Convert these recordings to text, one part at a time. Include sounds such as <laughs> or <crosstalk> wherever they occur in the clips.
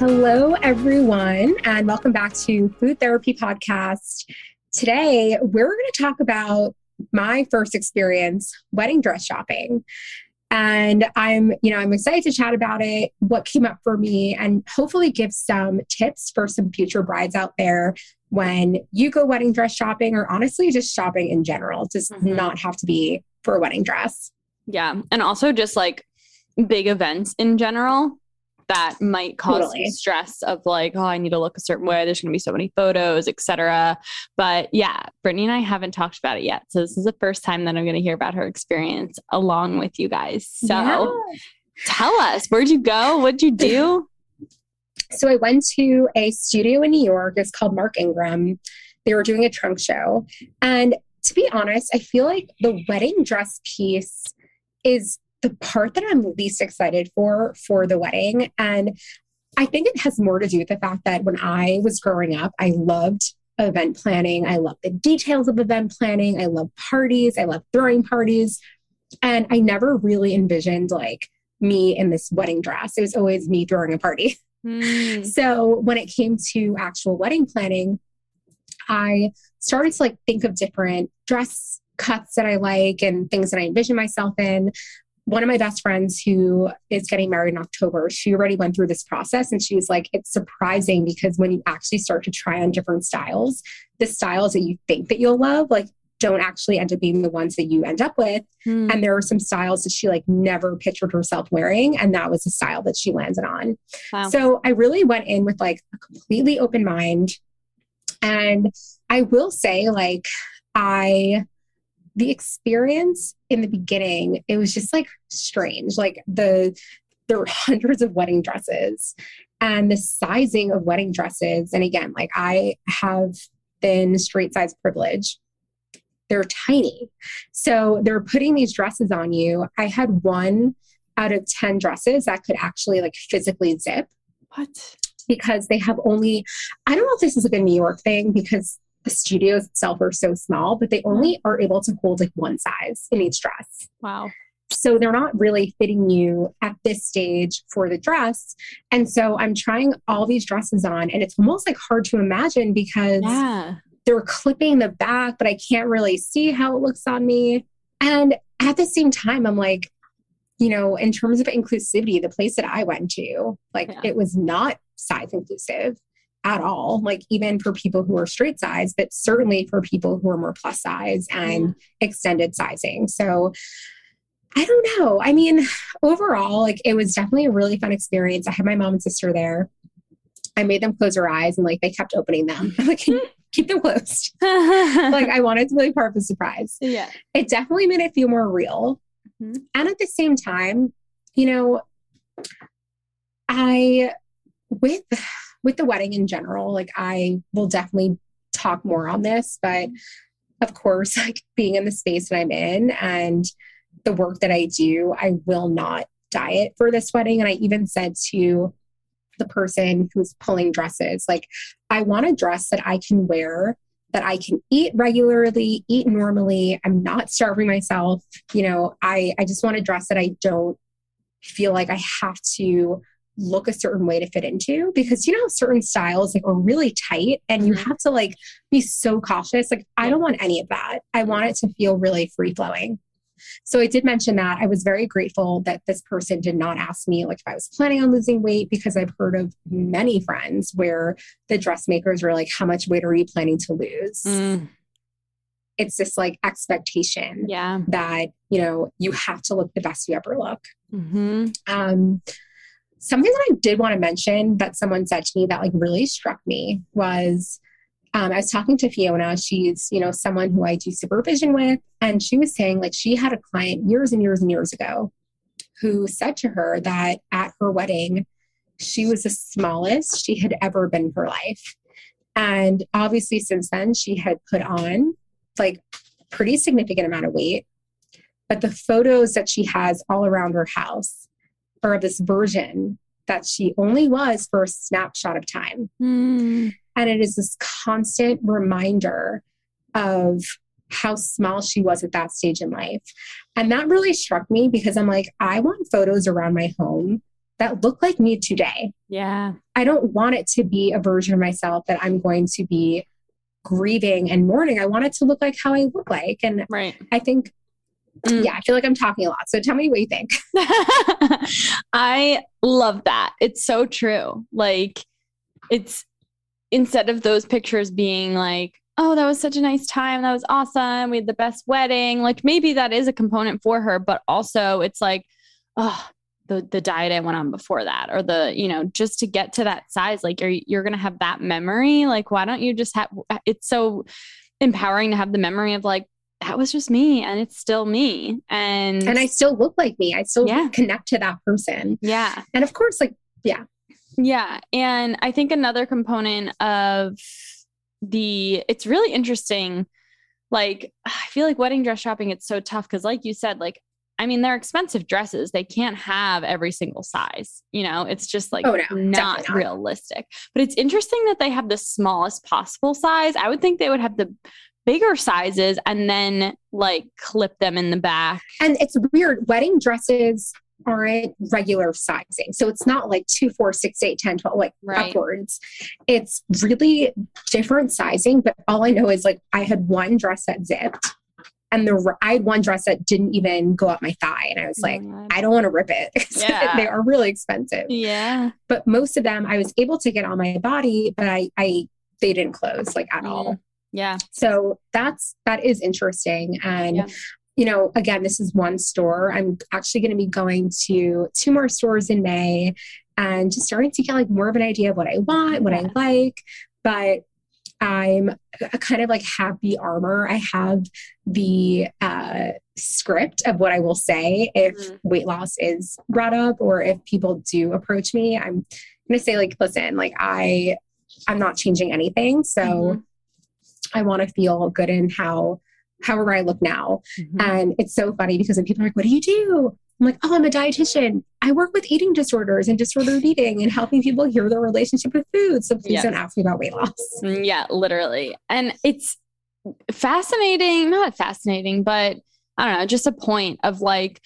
Hello, everyone, and welcome back to Food Therapy Podcast. Today, we're going to talk about my first experience wedding dress shopping. And I'm, you know, I'm excited to chat about it, what came up for me, and hopefully give some tips for some future brides out there when you go wedding dress shopping or honestly just shopping in general. It does mm-hmm. not have to be for a wedding dress. Yeah. And also just like big events in general that might cause totally. stress of like, oh, I need to look a certain way. There's going to be so many photos, etc. But yeah, Brittany and I haven't talked about it yet. So this is the first time that I'm going to hear about her experience along with you guys. So yeah. tell us, where'd you go? What'd you do? <laughs> So I went to a studio in New York. It's called Mark Ingram. They were doing a trunk show. And to be honest, I feel like the wedding dress piece is the part that I'm least excited for for the wedding. And I think it has more to do with the fact that when I was growing up, I loved event planning. I love the details of event planning. I love parties. I love throwing parties. And I never really envisioned like me in this wedding dress. It was always me throwing a party. <laughs> Mm. So when it came to actual wedding planning, I started to like think of different dress cuts that I like and things that I envision myself in one of my best friends who is getting married in October, she already went through this process and she was like, it's surprising because when you actually start to try on different styles, the styles that you think that you'll love, like don't actually end up being the ones that you end up with. Hmm. And there are some styles that she like never pictured herself wearing. And that was the style that she landed on. Wow. So I really went in with like a completely open mind. And I will say, like, I the experience in the beginning, it was just like strange. Like the there were <laughs> hundreds of wedding dresses and the sizing of wedding dresses. And again, like I have thin straight size privilege. They're tiny. So they're putting these dresses on you. I had one out of 10 dresses that could actually like physically zip. What? Because they have only, I don't know if this is like a New York thing because the studios itself are so small, but they only are able to hold like one size in each dress. Wow. So they're not really fitting you at this stage for the dress. And so I'm trying all these dresses on, and it's almost like hard to imagine because yeah. they're clipping the back, but I can't really see how it looks on me. And at the same time, I'm like, you know, in terms of inclusivity, the place that I went to, like yeah. it was not size inclusive at all, like even for people who are straight size, but certainly for people who are more plus size and extended sizing. So I don't know. I mean, overall, like it was definitely a really fun experience. I had my mom and sister there. I made them close their eyes and like they kept opening them. I'm <laughs> like, keep them closed. <laughs> like I wanted to be part of the surprise. Yeah. It definitely made it feel more real. Mm-hmm. And at the same time, you know, I with with the wedding in general, like I will definitely talk more on this, but of course, <laughs> like being in the space that I'm in and the work that I do, I will not diet for this wedding. And I even said to the person who's pulling dresses, like, I want a dress that I can wear, that I can eat regularly, eat normally. I'm not starving myself. You know, I, I just want a dress that I don't feel like I have to look a certain way to fit into because you know certain styles like are really tight and you mm-hmm. have to like be so cautious. Like i don't want any of that. I want it to feel really free flowing. So i did mention that. I was very grateful that this person did not ask me like if i was planning on losing weight because i've heard of many friends where the dressmakers were like how much weight are you planning to lose? Mm. it's this like expectation yeah. that you know you have to look the best you ever look. Mm-hmm. um Something that I did want to mention that someone said to me that like really struck me was um, I was talking to Fiona. She's, you know, someone who I do supervision with. And she was saying, like, she had a client years and years and years ago who said to her that at her wedding, she was the smallest she had ever been in her life. And obviously, since then, she had put on like pretty significant amount of weight. But the photos that she has all around her house are of this version that she only was for a snapshot of time. Mm. And it is this constant reminder of how small she was at that stage in life. And that really struck me because I'm like, I want photos around my home that look like me today. Yeah. I don't want it to be a version of myself that I'm going to be grieving and mourning. I want it to look like how I look like. And right. I think, mm. yeah, I feel like I'm talking a lot. So tell me what you think. <laughs> I love that. It's so true. Like, it's instead of those pictures being like, oh, that was such a nice time. That was awesome. We had the best wedding. Like, maybe that is a component for her, but also it's like, oh, the the diet I went on before that, or the you know just to get to that size, like you're you're gonna have that memory. Like why don't you just have? It's so empowering to have the memory of like that was just me and it's still me and and I still look like me. I still yeah. connect to that person. Yeah, and of course, like yeah, yeah, and I think another component of the it's really interesting like i feel like wedding dress shopping it's so tough because like you said like I mean, they're expensive dresses. They can't have every single size. You know, it's just like oh, no, not, not realistic. But it's interesting that they have the smallest possible size. I would think they would have the bigger sizes and then like clip them in the back. And it's weird. Wedding dresses aren't regular sizing. So it's not like two, four, six, eight, 10, 12, like right. upwards. It's really different sizing. But all I know is like I had one dress that zipped and the I had one dress that didn't even go up my thigh, and I was like, oh I don't want to rip it. <laughs> Yeah. they are really expensive. Yeah. But most of them I was able to get on my body, but I I they didn't close like at all. Yeah. So that's that is interesting, and yeah. you know, again, this is one store. I'm actually going to be going to two more stores in May, and just starting to get like more of an idea of what I want, what yeah. I like. But I'm a kind of like happy armor. I have the uh, script of what I will say if mm-hmm. weight loss is brought up or if people do approach me. I'm going to say like, listen, like I, I'm not changing anything. So mm-hmm. I want to feel good in how, however I look now. Mm-hmm. And it's so funny because when people are like, what do you do? I'm like, oh, I'm a dietitian. I work with eating disorders and disordered eating and helping people heal their relationship with food. So please don't ask me about weight loss. Mm, yeah, literally. And it's fascinating, not fascinating, but I don't know, just a point of like,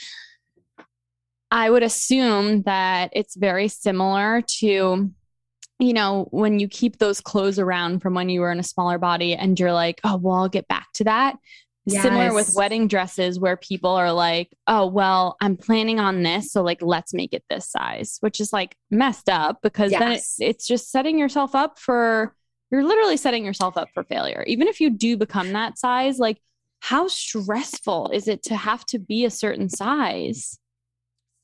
I would assume that it's very similar to, you know, when you keep those clothes around from when you were in a smaller body and you're like, oh, well, I'll get back to that. Yes. Similar with wedding dresses where people are like, oh, well, I'm planning on this. So, like, let's make it this size, which is like messed up because yes. then it, it's just setting yourself up for, you're literally setting yourself up for failure. Even if you do become that size, like, how stressful is it to have to be a certain size?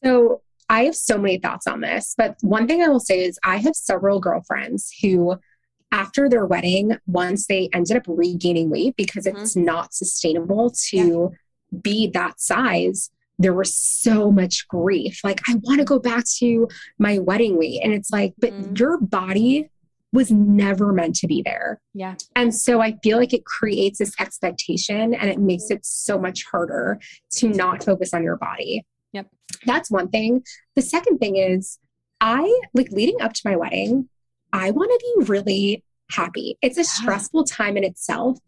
So, I have so many thoughts on this, but one thing I will say is I have several girlfriends who after their wedding, once they ended up regaining weight because mm-hmm. it's not sustainable to yeah. be that size, there was so much grief. Like, I want to go back to my wedding weight. And it's like, but mm-hmm. your body was never meant to be there. Yeah. And so I feel like it creates this expectation and it makes it so much harder to not focus on your body. Yep. That's one thing. The second thing is, I like leading up to my wedding, I want to be really happy. It's a stressful time in itself.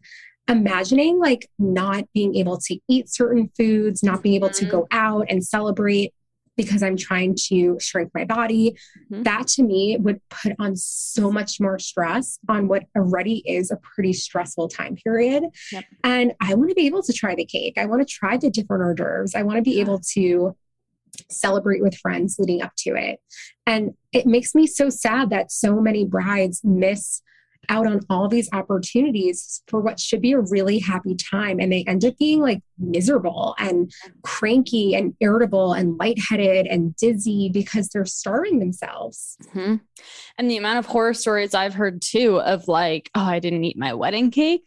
Imagining like not being able to eat certain foods, not being able to go mm-hmm. out and celebrate because I'm trying to shrink my body. Mm-hmm. That to me would put on so much more stress on what already is a pretty stressful time period. Yep. And I want to be able to try the cake. I want to try the different hors d'oeuvres. I want to be yeah. able to celebrate with friends leading up to it. And it makes me so sad that so many brides miss out on all these opportunities for what should be a really happy time. And they end up being like miserable and cranky and irritable and lightheaded and dizzy because they're starving themselves. Mm-hmm. And the amount of horror stories I've heard too of like, oh, I didn't eat my wedding cake.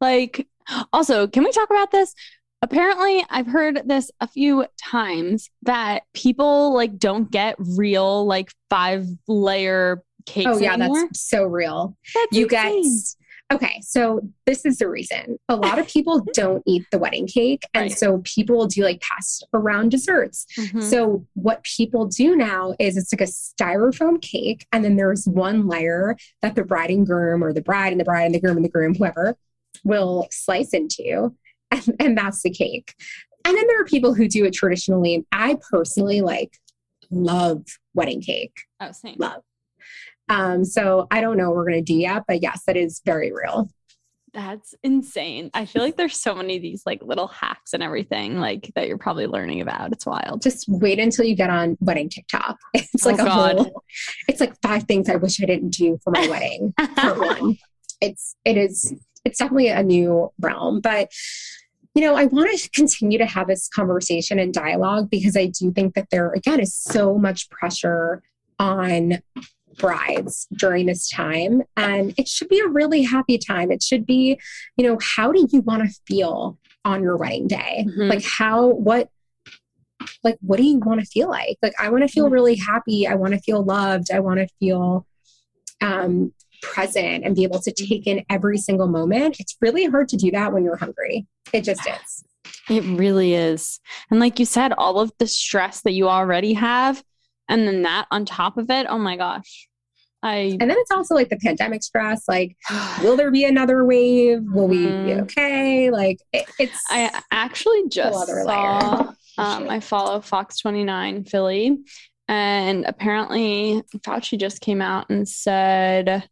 Like, also, can we talk about this? Apparently, I've heard this a few times that people like don't get real like five layer cakes. Oh yeah, anymore. that's so real. That's you insane. get okay so this is the reason a lot of people <laughs> don't eat the wedding cake and Right. so people do like pass around desserts Mhm. so what people do now is it's like a styrofoam cake and then there's one layer that the bride and groom or the bride and the bride and the groom and the groom whoever will slice into and, and that's the cake and then there are people who do it traditionally and i personally like love wedding cake oh, same. love. Um, so I don't know what we're gonna do yet, but yes, that is very real. That's insane. I feel like there's so many of these like little hacks and everything like that you're probably learning about. It's wild. Just wait until you get on wedding TikTok. <laughs> It's Oh, like a God. whole it's like five things I wish I didn't do for my <laughs> wedding. Part one. It's it is it's definitely a new realm. But you know, I want to continue to have this conversation and dialogue because I do think that there again is so much pressure on brides during this time. And it should be a really happy time. It should be you know how do you want to feel on your wedding day? Mhm. like how what like what do you want to feel like? Like i want to feel Mhm. really happy. I want to feel loved. I want to feel um present and be able to take in every single moment. It's really hard to do that when you're hungry. It just is. It really is. And like you said, all of the stress that you already have, and then that on top of it, oh my gosh. I and then it's also like the pandemic stress like will there be another wave? Will we be Mhm. okay? Like it, it's I actually just saw <laughs> um, I follow Fox 29 Philly, and apparently Fauci just came out and said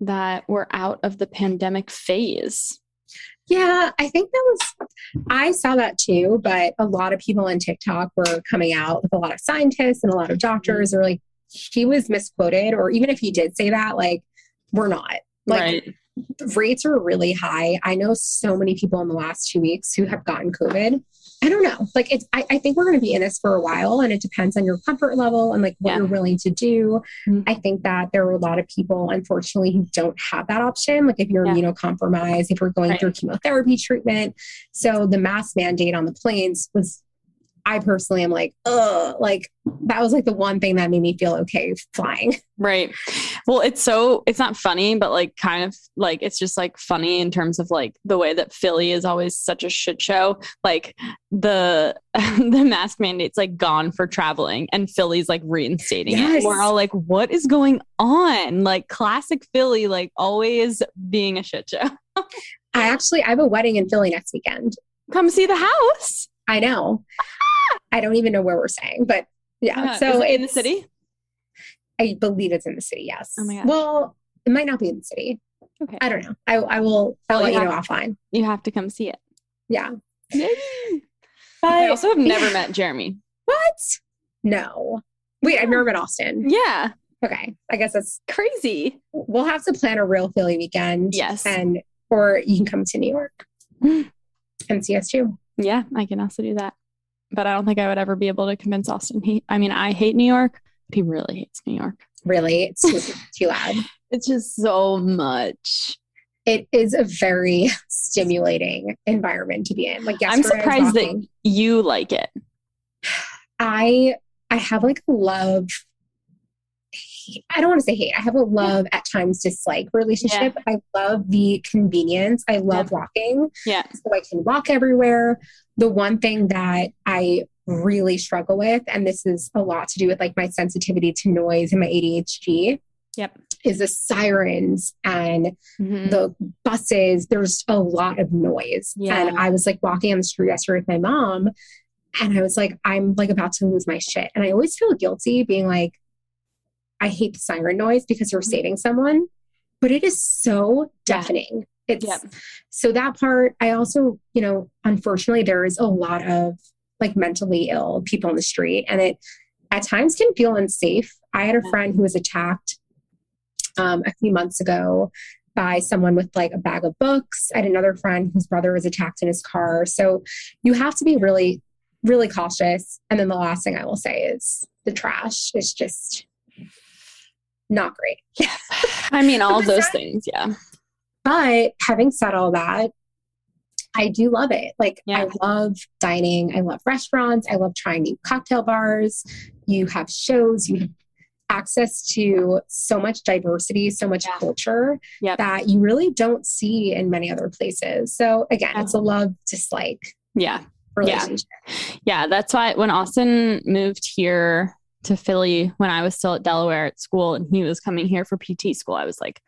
that we're out of the pandemic phase. Yeah, I think that was, I saw that too, but a lot of people on TikTok were coming out with a lot of scientists and a lot of doctors. Are like, he was misquoted, or even if he did say that, like, we're not. Like, right. rates are really high. I know so many people in the last two weeks who have gotten COVID. I don't know. Like, it's, I, I think we're going to be in this for a while, and it depends on your comfort level and like what Yeah. you're willing to do. Mhm. I think that there are a lot of people, unfortunately, who don't have that option. Like, if you're Yeah. immunocompromised, if you're going Right. through chemotherapy treatment. So, the mask mandate on the planes was, I personally am like, ugh, like that was like the one thing that made me feel okay flying. <laughs> Right. Well, it's so it's not funny, but like kind of like it's just like funny in terms of like the way that Philly is always such a shit show. Like the <laughs> the mask mandate's like gone for traveling and Philly's like reinstating it. We're all like, what is going on? Like classic Philly, like always being a shit show. <laughs> I actually, I have a wedding in Philly next weekend. Come see the house. I know. I don't even know where we're staying, but yeah. Oh yeah. so Is it in the city. I believe it's in the city. Yes. Oh my gosh. Well, it might not be in the city. Okay. I don't know. I, I will. I'll Well, let you you know have- offline. You have to come see it. Yeah. I also have never yeah. met Jeremy. what? No. Wait, I've never been Austin. Yeah. Okay. I guess that's. Crazy. We'll have to plan a real Philly weekend. Yes. And or you can come to New York <gasps> and see us too. Yeah, I can also do that. But I don't think I would ever be able to convince Austin. He, I mean, I hate New York, but he really hates New York. Really, it's too, <laughs> too loud. It's just so much. It is a very stimulating environment to be in. Like I'm yesterday, I was surprised walking- that you like it. I I have like a love. I don't want to say hate. I have a love at times dislike relationship. I love the convenience. I love walking, Yeah. so I can walk everywhere. The one thing that I really struggle with, and this is a lot to do with like my sensitivity to noise and my ADHD, Yep. is the sirens and Mhm. the buses, there's a lot of noise. Yeah. And I was like walking on the street yesterday with my mom, and I was like, I'm like about to lose my shit. And I always feel guilty being like, I hate the siren noise because you're saving someone, but it is so Mm-hmm. Deafening. It's Yep. so that part, I also, you know, unfortunately, there is a lot of like mentally ill people in the street, and it at times can feel unsafe. I had a friend who was attacked um, a few months ago by someone with like a bag of books. I had another friend whose brother was attacked in his car. So you have to be really, really cautious. And then the last thing I will say is the trash is just not great. I mean, <laughs> all those things, yeah. But having said all that, I do love it. Like, yeah. I love dining. I love restaurants. I love trying new cocktail bars. You have shows, you have access to so much diversity, so much yeah. culture yep. that you really don't see in many other places. So, again, it's a love dislike. Yeah. Yeah. Yeah. That's why when Austin moved here to Philly when I was still at Delaware at school and he was coming here for PT school, I was like,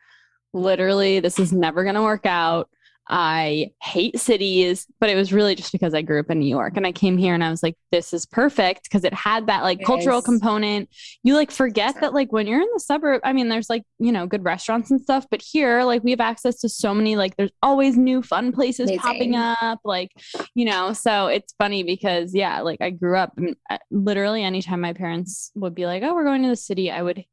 literally, this is never going to work out. I hate cities, but it was really just because I grew up in New York and I came here and I was like, this is perfect because it had that like cultural component. You like forget that like when you're in the suburb, I mean, there's like, you know, good restaurants and stuff, but here, like we have access to so many, like there's always new fun places Amazing. popping up, like, you know, so it's funny because yeah, like I grew up and uh, literally anytime my parents would be like, oh, we're going to the city, I would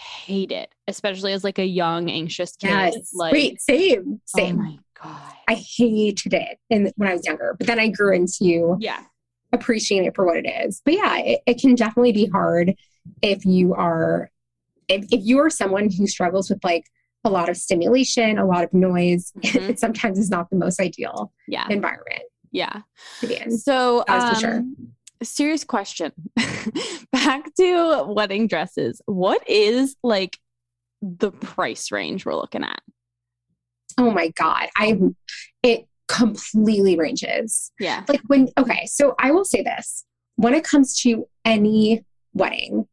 hate it, especially as like a young, anxious kid. Yes. Like, Wait, same, same. Oh my God. I hated it in, when I was younger, but then I grew into yeah appreciating it for what it is. But yeah, it, it can definitely be hard if you are if, if you are someone who struggles with like a lot of stimulation, a lot of noise, <laughs> mm-hmm. it sometimes is not the most ideal yeah. environment. Yeah. So, um, for sure serious question. <laughs> Back to wedding dresses. What is like the price range we're looking at? Oh my god. I it completely ranges. Yeah. Like when okay, so I will say this. When it comes to any wedding,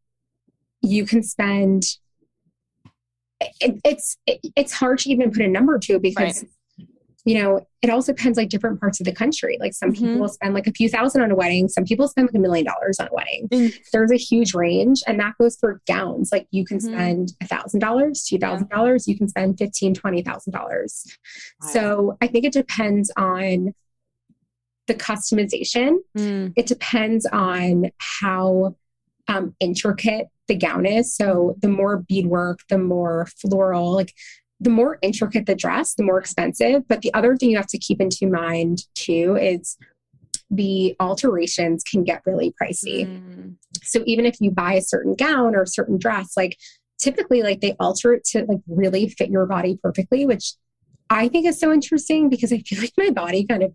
you can spend it, it's it, it's hard to even put a number to because right you know, it also depends like different parts of the country. Like some mm-hmm. people spend like a few thousand on a wedding. Some people spend like a million dollars on a wedding. Mm-hmm. There's a huge range and that goes for gowns. Like you can mm-hmm. spend a thousand dollars, two thousand dollars, you can spend fifteen, twenty thousand dollars. So I think it depends on the customization. Mm. It depends on how um, intricate the gown is. So the more beadwork, the more floral, like the more intricate the dress, the more expensive. But the other thing you have to keep into mind too is the alterations can get really pricey. Mm. So even if you buy a certain gown or a certain dress, like typically like they alter it to like really fit your body perfectly, which I think is so interesting because I feel <laughs> like my body kind of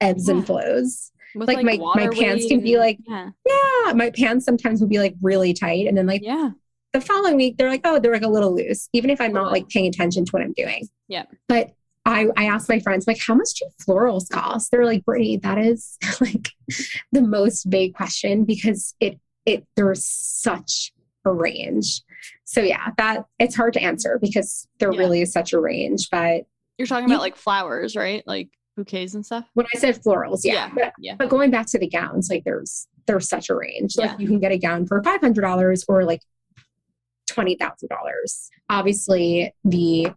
ebbs yeah. and flows. With like, like my, my pants can be like yeah. yeah my pants sometimes will be like really tight and then like yeah the following week they're like, oh, they're like a little loose, even if I'm not like paying attention to what I'm doing. Yeah. But I, I asked my friends, like, how much do florals cost? They're like, Brittany, that is <laughs> like the most vague question because it it there's such a range. So yeah, that it's hard to answer because there yeah. really is such a range. But you're talking you, about like flowers, right? Like bouquets and stuff. When I said florals, yeah. yeah. But, yeah. but going back to the gowns, like there's there's such a range. Like yeah. you can get a gown for five hundred dollars or like $20,000. Obviously, the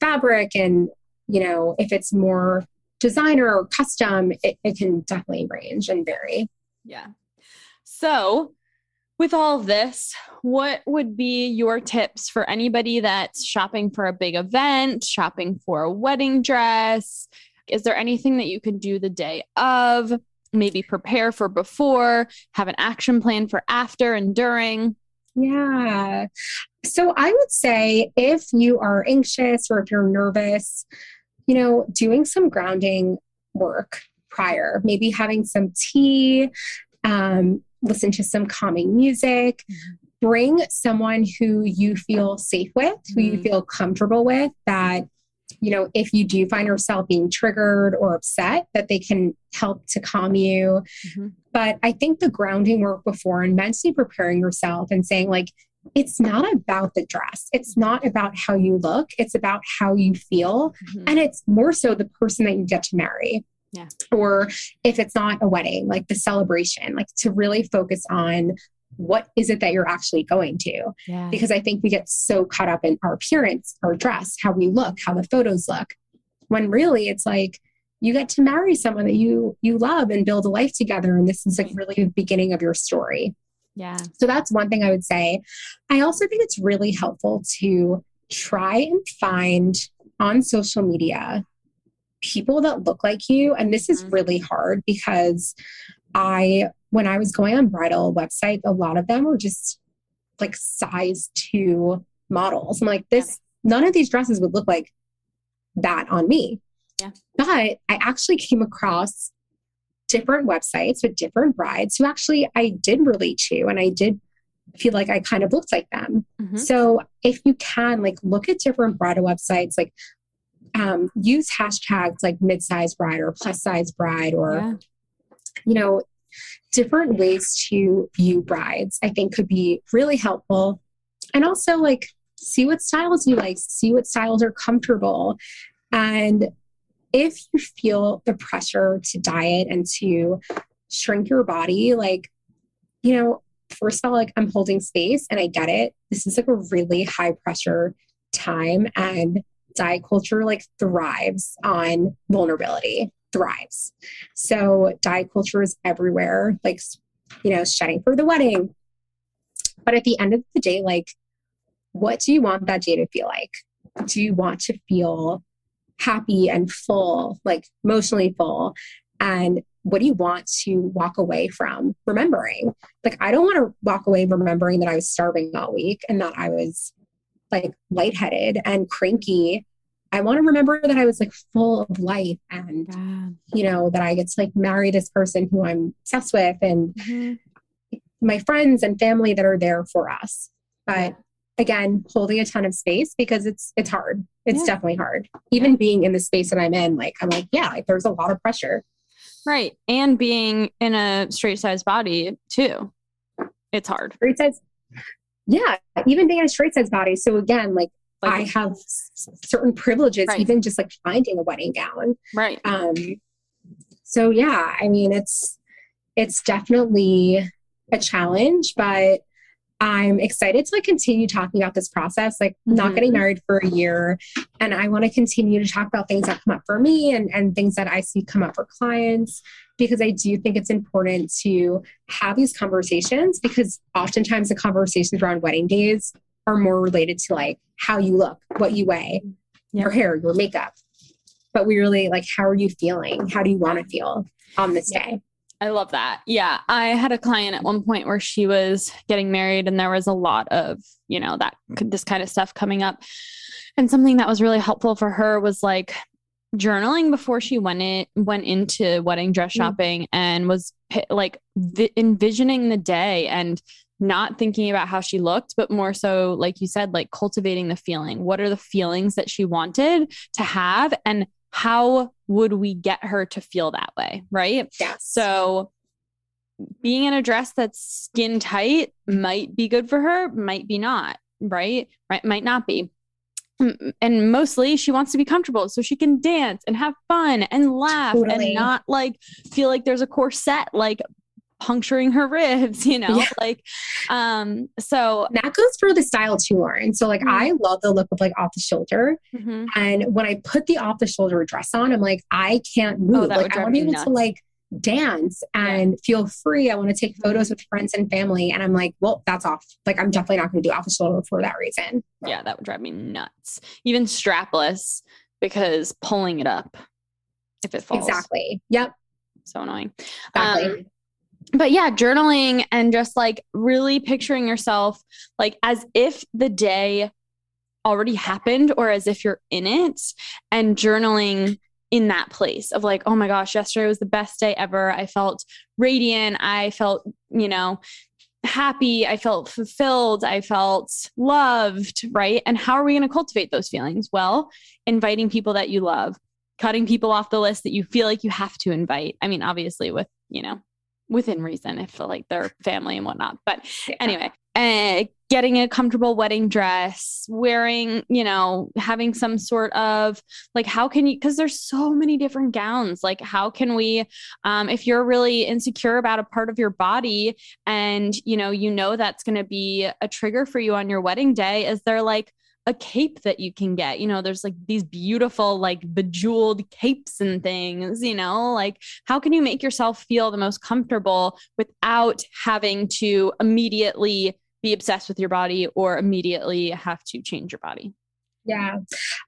fabric and, you know, if it's more designer or custom, it, it can definitely range and vary. Yeah. So, with all this, what would be your tips for anybody that's shopping for a big event, shopping for a wedding dress? Is there anything that you can do the day of? Maybe prepare for before, have an action plan for after and during? Yeah. So I would say if you are anxious or if you're nervous, you know, doing some grounding work prior, maybe having some tea, um, listen to some calming music, mm-hmm. bring someone who you feel safe with, who mm-hmm. you feel comfortable with, that you know, if you do find yourself being triggered or upset, that they can help to calm you. Mm-hmm. But I think the grounding work before and mentally preparing yourself and saying, like, it's not about the dress. It's not about how you look. It's about how you feel. Mm-hmm. And it's more so the person that you get to marry. Yeah. Or if it's not a wedding, like the celebration, like to really focus on what is it that you're actually going to? Yeah. Because I think we get so caught up in our appearance, our dress, how we look, how the photos look, when really it's like you get to marry someone that you you love and build a life together, and this is like really the beginning of your story. Yeah. So that's one thing I would say. I also think it's really helpful to try and find on social media people that look like you. And this is Mhm. really hard because I, when I was going on bridal websites, a lot of them were just like size two models. I'm like, this, none of these dresses would look like that on me. Yeah. But I actually came across different websites with different brides who actually I did relate to and I did feel like I kind of looked like them. Mhm. So if you can, like, look at different bridal websites, like, um, use hashtags like mid-size bride or plus size bride or Yeah. You know different ways to view brides i think could be really helpful. And also like see what styles you like see what styles are comfortable. And if you feel the pressure to diet and to shrink your body like you know first of all like i'm holding space and i get it. This is like a really high pressure time and diet culture like thrives on vulnerability thrives. So diet culture is everywhere like you know shedding for the wedding. But at the end of the day like what do you want that day to feel like? Do you want to feel happy and full like emotionally full? And what do you want to walk away from remembering? Like i don't want to walk away remembering that i was starving all week and that i was like lightheaded and cranky i want to remember that i was like full of life and Yeah. you know that i get to like marry this person who i'm obsessed with and Mhm. my friends and family that are there for us but again holding a ton of space because it's it's hard it's Yeah. definitely hard even being in the space that i'm in like i'm like yeah like there's a lot of pressure Right. And being in a straight size body too. It's hard. straight size yeah even being in a straight size body so again like, Like, i have certain privileges Right. even just like finding a wedding gown right. um so yeah i mean it's it's definitely a challenge but i'm excited to like continue talking about this process like not Mhm. getting married for a year and i want to continue to talk about things that come up for me and and things that i see come up for clients because i do think it's important to have these conversations because oftentimes the conversations around wedding days are more related to like how you look what you weigh Yeah. your hair your makeup but we really like how are you feeling how do you want to feel on this day I love that. Yeah. I had a client at one point where she was getting married and there was a lot of, you know, that this kind of stuff coming up. And something that was really helpful for her was like journaling before she went in, went into wedding dress Mm. shopping and was like vi- envisioning the day and not thinking about how she looked, but more so, like you said, like cultivating the feeling. What are the feelings that she wanted to have? And how would we get her to feel that way? Right. yes So being in a dress that's skin tight might be good for her, might be not, right? Right, might not be. And mostly she wants to be comfortable so she can dance and have fun and laugh Totally. and not like feel like there's a corset like puncturing her ribs, <laughs> you know? Yeah. Like um so that goes for the style too lauren so like Mhm. i love the look of like off the shoulder mhm. and when i put the off the shoulder dress on i'm like i can't move Oh, like i want to be able to like dance and feel free i want to take photos with friends and family and i'm like well that's off like i'm definitely not going to do off the shoulder for that reason yeah, that would drive me nuts. Even strapless because pulling it up if it falls. exactly yep So annoying. exactly Um, but yeah, journaling and just like really picturing yourself like as if the day already happened or as if you're in it and journaling in that place of like, oh my gosh, yesterday was the best day ever. I felt radiant. I felt, you know, happy. I felt fulfilled. I felt loved. Right. And how are we going to cultivate those feelings? Well, inviting people that you love, cutting people off the list that you feel like you have to invite. I mean, obviously, with, you know, within reason if like their family and whatnot. But Yeah. anyway, uh, getting a comfortable wedding dress, wearing, you know, having some sort of like, how can you, because there's so many different gowns. Like, how can we, um, if you're really insecure about a part of your body and, you know, you know that's going to be a trigger for you on your wedding day, is there like, a cape that you can get. You know, there's like these beautiful, like bejeweled capes and things, you know, like how can you make yourself feel the most comfortable without having to immediately be obsessed with your body or immediately have to change your body? Yeah.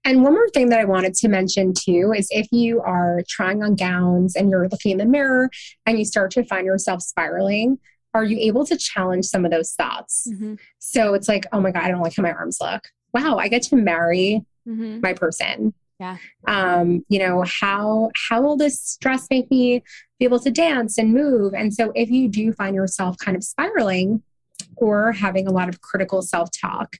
And one more thing that I wanted to mention too is if you are trying on gowns and you're looking in the mirror and you start to find yourself spiraling, are you able to challenge some of those thoughts? Mm-hmm. So it's like, oh my God, I don't like how my arms look. Wow, I get to marry mm-hmm. my person. Yeah. Um, you know, how how will this dress make me be able to dance and move? And so if you do find yourself kind of spiraling or having a lot of critical self-talk,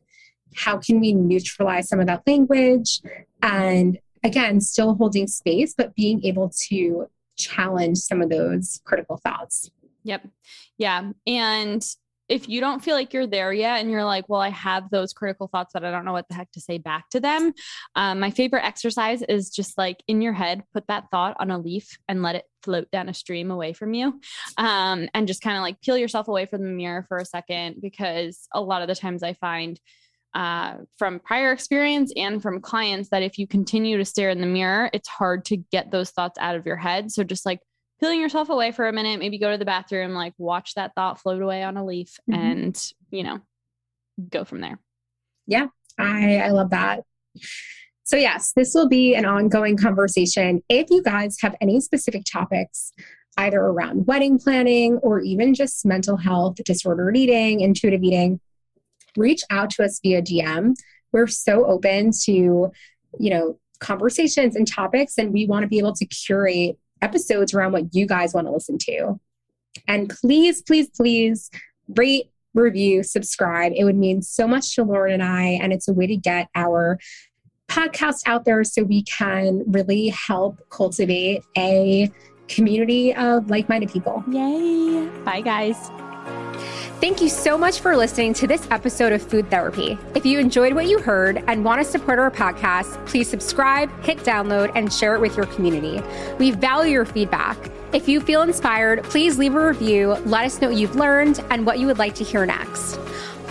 how can we neutralize some of that language and again still holding space but being able to challenge some of those critical thoughts yep yeah and if you don't feel like you're there yet and you're like well i have those critical thoughts but i don't know what the heck to say back to them um, my favorite exercise is just like in your head put that thought on a leaf and let it float down a stream away from you um, and just kind of like peel yourself away from the mirror for a second because a lot of the times i find uh, from prior experience and from clients that if you continue to stare in the mirror, it's hard to get those thoughts out of your head. So just like peeling yourself away for a minute, maybe go to the bathroom, like watch that thought float away on a leaf mm-hmm. and, you know, go from there. Yeah, I, I love that. So, yes, this will be an ongoing conversation. If you guys have any specific topics, either around wedding planning or even just mental health, disordered eating, intuitive eating, reach out to us via DM. We're so open to, you know, conversations and topics, and we want to be able to curate episodes around what you guys want to listen to. And please, please, please rate, review, subscribe. It would mean so much to Lauren and I, and it's a way to get our podcast out there so we can really help cultivate a community of like minded people. Yay. Bye, guys. Thank you so much for listening to this episode of Food Therapy. If you enjoyed what you heard and want to support our podcast, please subscribe, hit download, and share it with your community. We value your feedback. If you feel inspired, please leave a review, let us know what you've learned and what you would like to hear next.